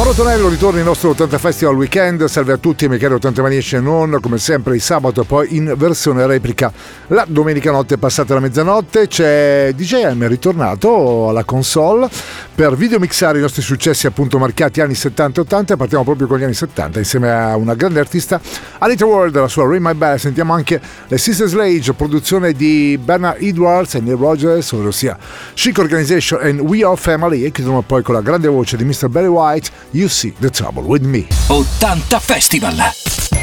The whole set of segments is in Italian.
Mauro Tonello ritorna il nostro 80 Festival Weekend, salve a tutti cari 80 maniaci e non, come sempre il sabato poi in versione replica. La domenica notte passata la mezzanotte c'è DJM ritornato alla console per videomixare i nostri successi appunto marchiati anni 70 e 80 e partiamo proprio con gli anni 70 insieme a una grande artista Anita World, la sua Ring My Bell, sentiamo anche le Sisters Rage, produzione di Bernard Edwards e Neil Rogers, ovvero sia Chic Organization and We Are Family e chiudiamo poi con la grande voce di Mr. Barry White You See the Trouble with Me. 80 Festival.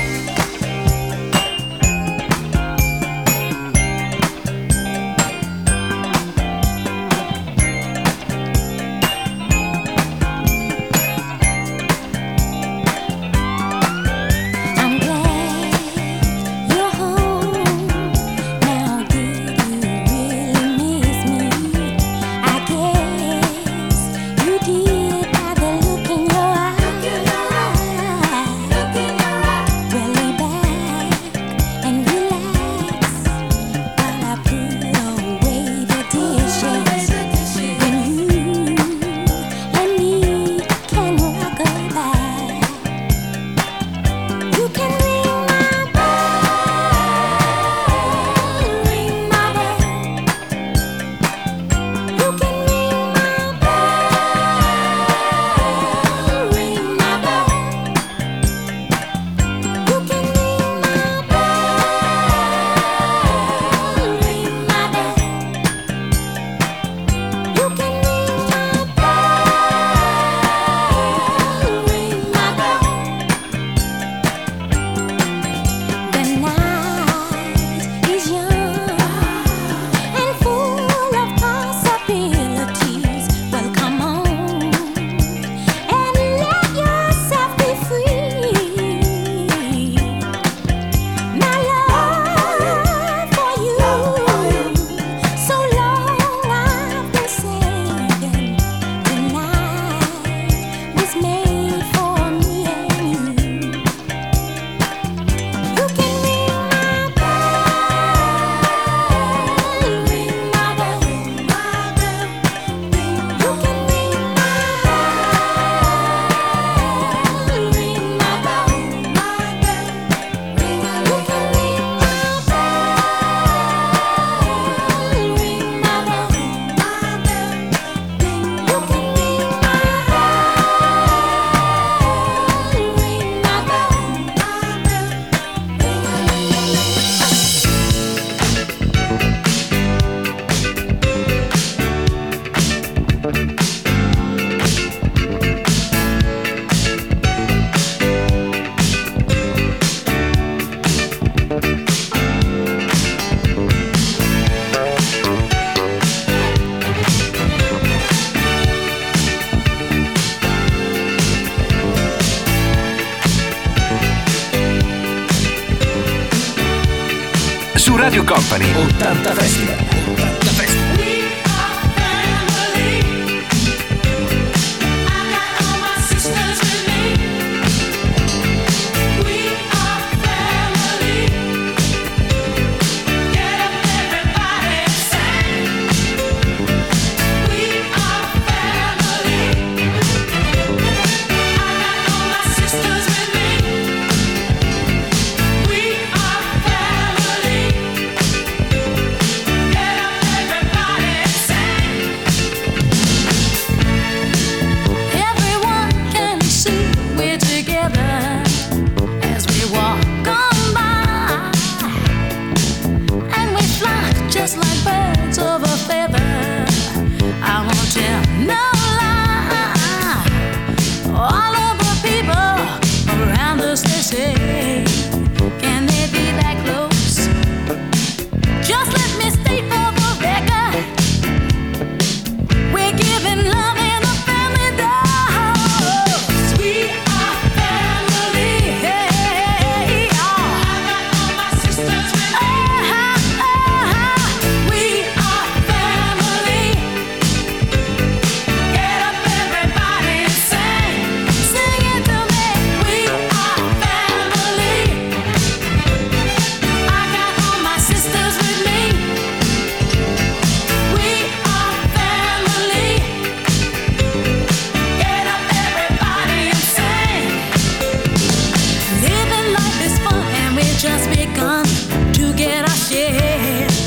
just begun to get our share.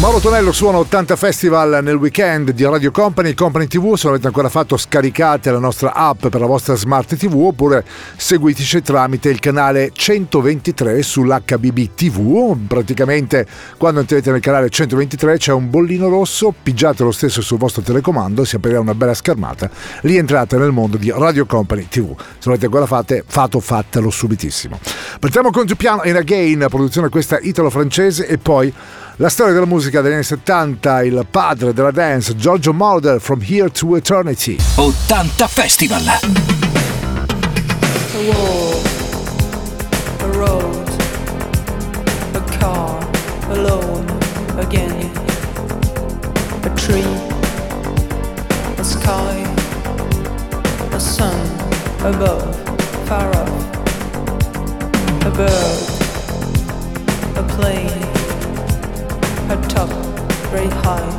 Mauro Tonello suona 80 Festival nel weekend di Radio Company, Company TV, se non avete ancora fatto scaricate la nostra app per la vostra smart TV oppure seguiteci tramite il canale 123 sull'HBB TV, praticamente quando entrete nel canale 123 c'è un bollino rosso, pigiate lo stesso sul vostro telecomando, si aprirà una bella schermata, lì entrate nel mondo di Radio Company TV, se non avete ancora fate, fatto fatelo subitissimo. Partiamo con Piano in Again, produzione questa italo-francese e poi la storia della musica degli anni 70, il padre della dance, Giorgio Moroder, From Here to Eternity. 80 Festival. a wall, a road, a car, alone again, a tree, a sky, a sun above, far off, a bird, a plane, a top, very high,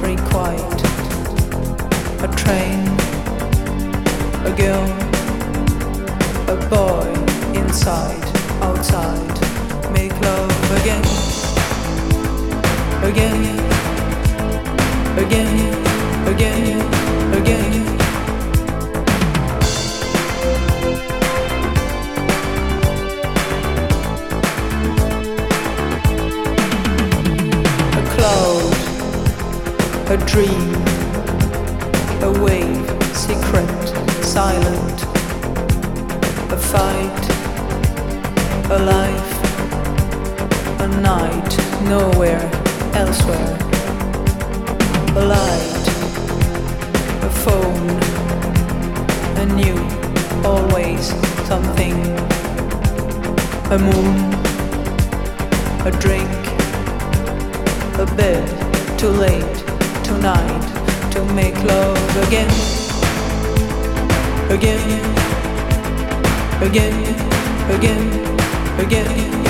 very quiet, a train, a girl a boy inside, outside, make love again, again, again, again, again. A a dream, a wave, secret, silent. A fight, a life, a night, nowhere, elsewhere, a light, a phone, a new, always something, a moon, a drink, a bed, too late, tonight, to make love again, again, again, again, again. Again,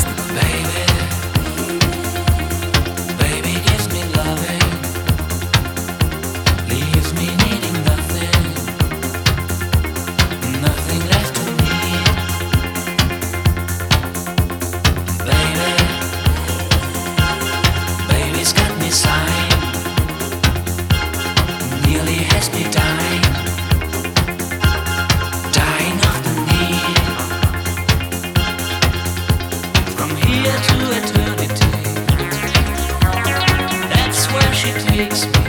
to eternity. That's where she takes me.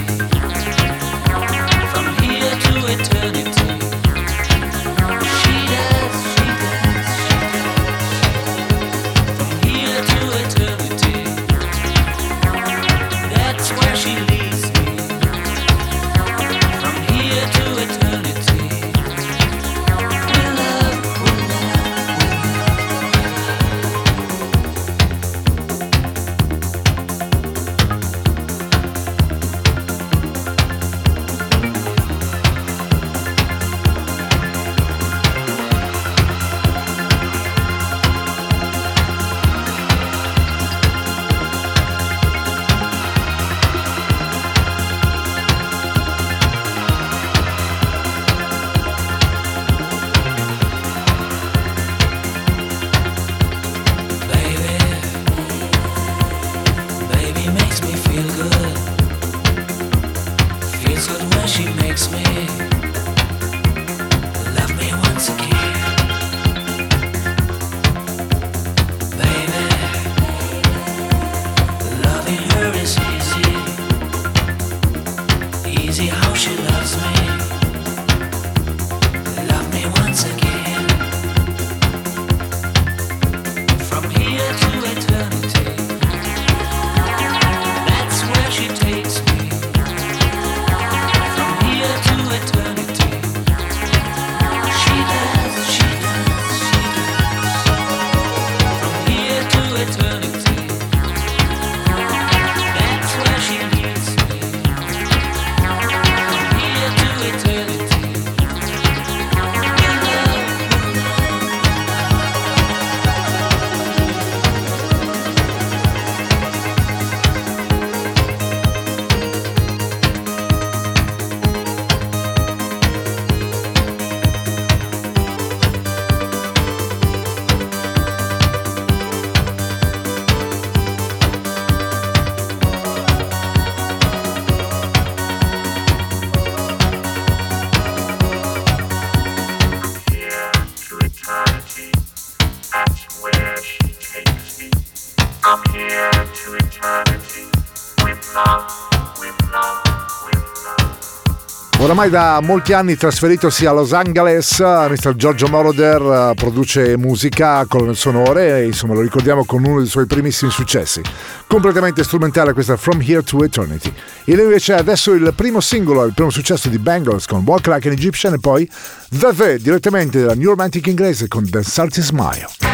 Oramai da molti anni trasferitosi a Los Angeles, Mr. Giorgio Moroder eh, produce musica, colonne sonore e insomma lo ricordiamo con uno dei suoi primissimi successi. Completamente strumentale questa From Here to Eternity. E lui invece adesso il primo singolo, il primo successo di Bangles con Walk Like an Egyptian e poi The The direttamente dalla New Romantic inglese con The Salty Smile.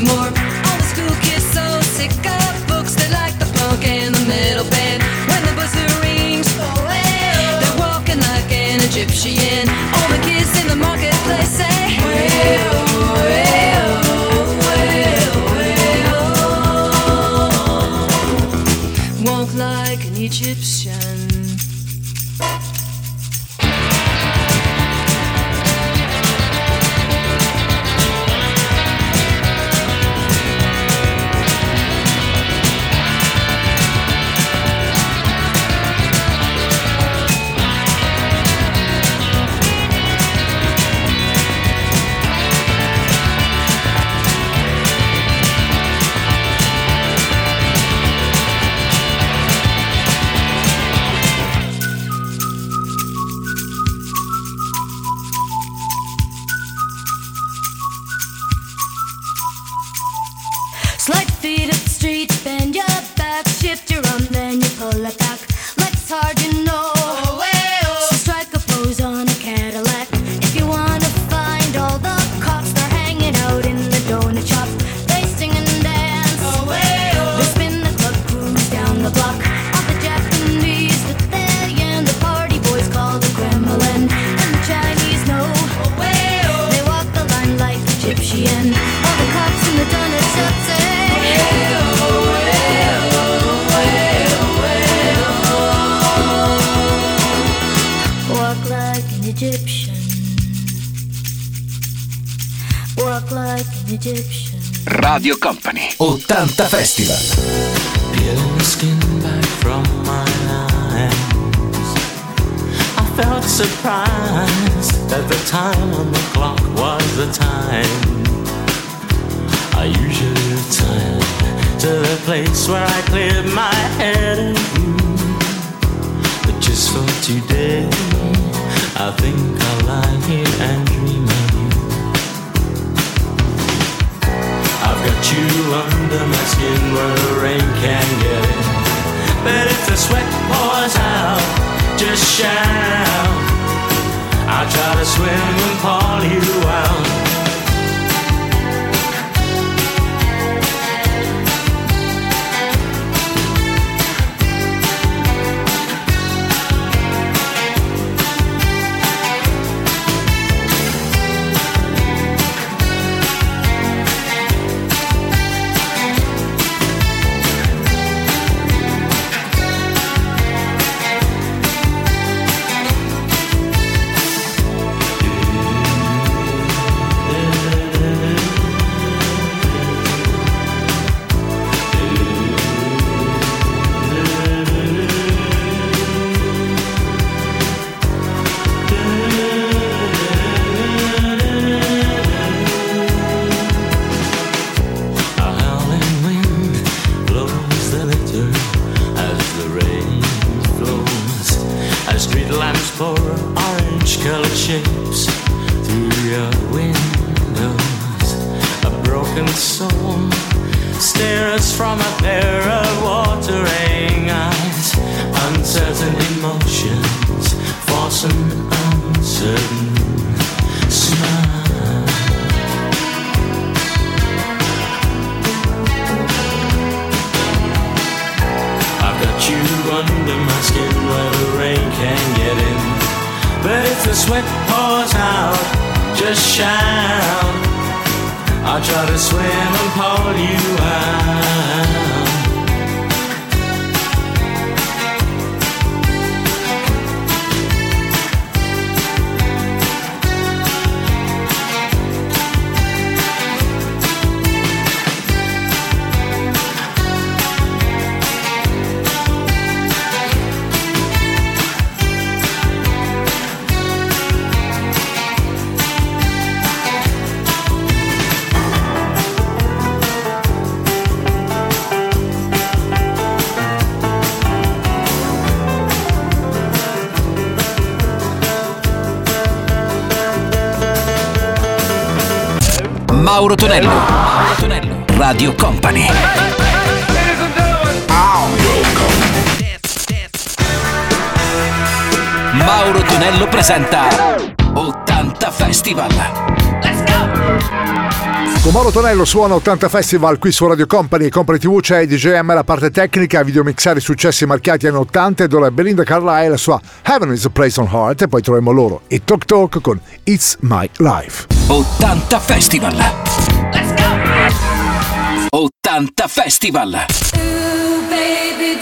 They bring more. All the school kids so sick of books, they like the punk and the metal band. When the buzzer rings, oh, they're walking like an Egyptian. Radio Company 80 Festival Peeling skin back from my eyes. I felt surprised that the time on the clock was the time. I usually return to the place where I cleared my head of you. But just for today, I think I'll lie here and I've you under my skin where the rain can get in. But if the sweat pours out, just shout. I'll try to swim and call you out. Swim and pull you out. Mauro Tonello. Mauro Tonello. Radio Company. Mauro Tonello presenta 80 Festival. Con Mauro Tonello suona 80 Festival qui su Radio Company e Company TV c'è DJM la parte tecnica, videomixare i successi marchiati anni 80 ed ora Belinda Carlisle la sua Heaven is a Place on Heart e poi troviamo loro e Talk Talk con It's My Life. 80 Festival. 80 Festival. Ooh, baby,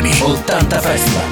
Company, 80 Festival.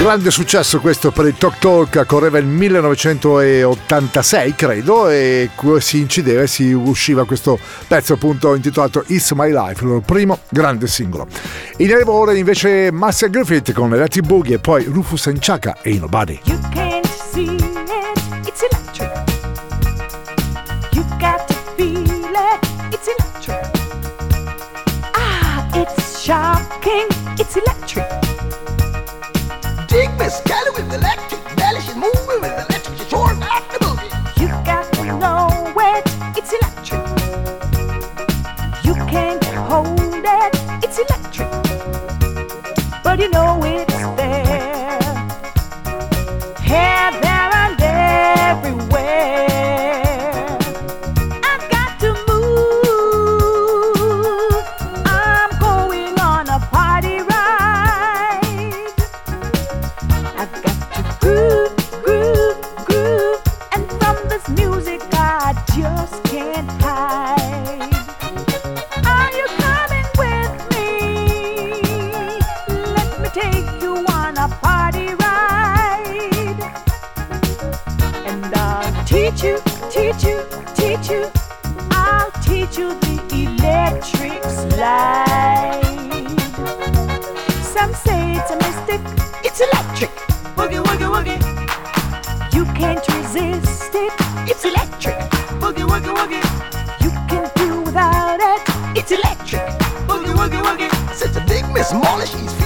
Grande successo questo per il Talk Talk, correva il 1986 credo e si incideva e si usciva questo pezzo appunto intitolato It's My Life, il loro primo grande singolo. In arrivo ora invece Marcia Griffith con Electric Boogie e poi Rufus and Chaka e Nobody. You can't see it, it's electric. You got to feel it, it's electric. Ah, it's shocking, it's electric. It's Kelly with the electric. And I'll teach you, teach you, teach you. I'll teach you the electric slide. Some say it's a mystic, It's electric. Boogie, woogie, woogie. you can't resist it. It's electric. Boogie, woogie, woogie. You can do without it. It's electric. Boogie, woogie, woogie. Since a big Miss Molly, she's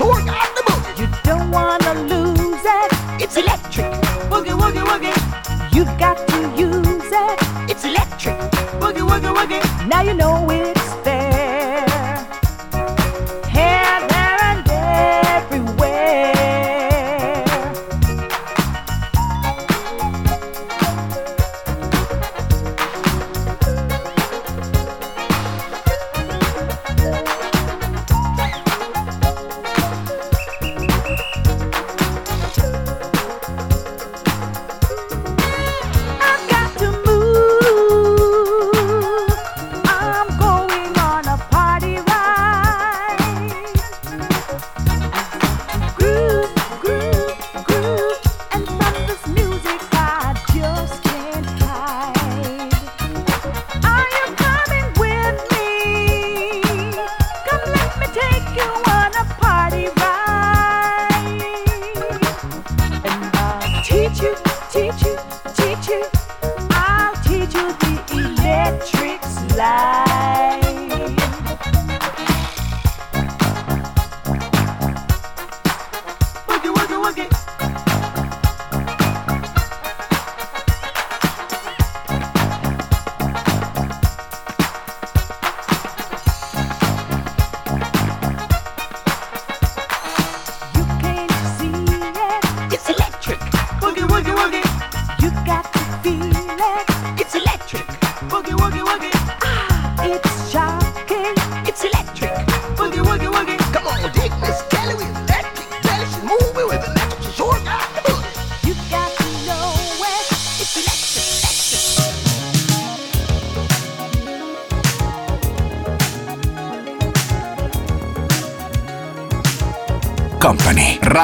sure got the boogie. You don't wanna lose it. It's electric. Boogie, woogie, woogie. You got to use it. It's electric. Boogie, woogie, woogie. Now you know it's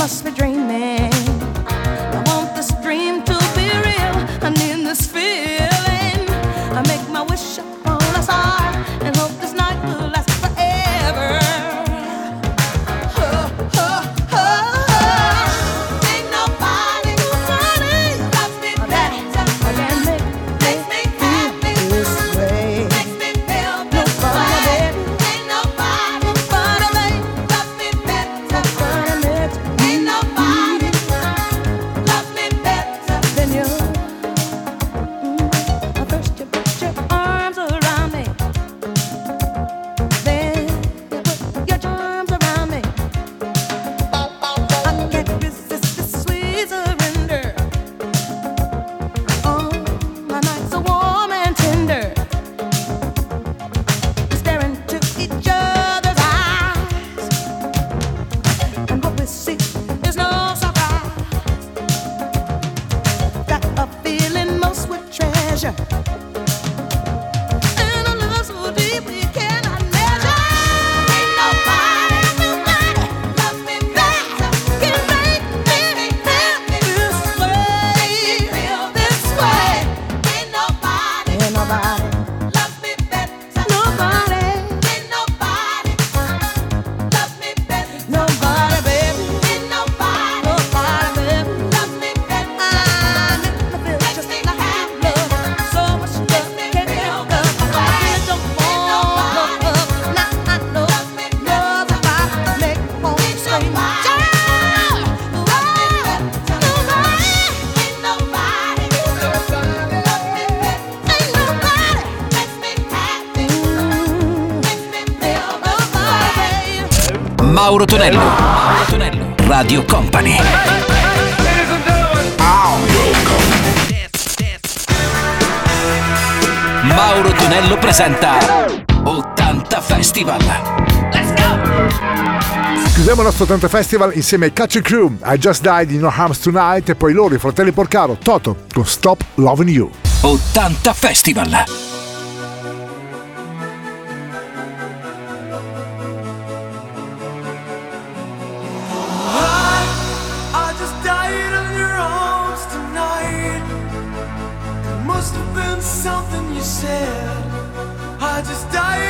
must be dreaming. presenta 80 Festival. Let's go! Chiudiamo il nostro 80 Festival insieme ai Catch a Crew, I Just Died in Your Arms Tonight e poi loro, i fratelli Porcaro, Toto con Stop Loving You. 80 Festival. must have been something you said I just die.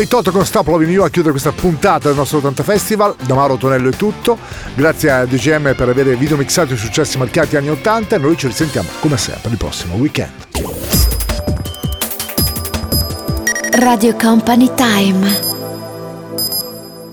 Il Toto con Stop Loving You a chiudere questa puntata del nostro 80 Festival. Da Mauro Tonello è tutto. Grazie a DGM per aver videomixato i successi marcati anni 80 e noi ci risentiamo come sempre il prossimo weekend. Radio Company Time.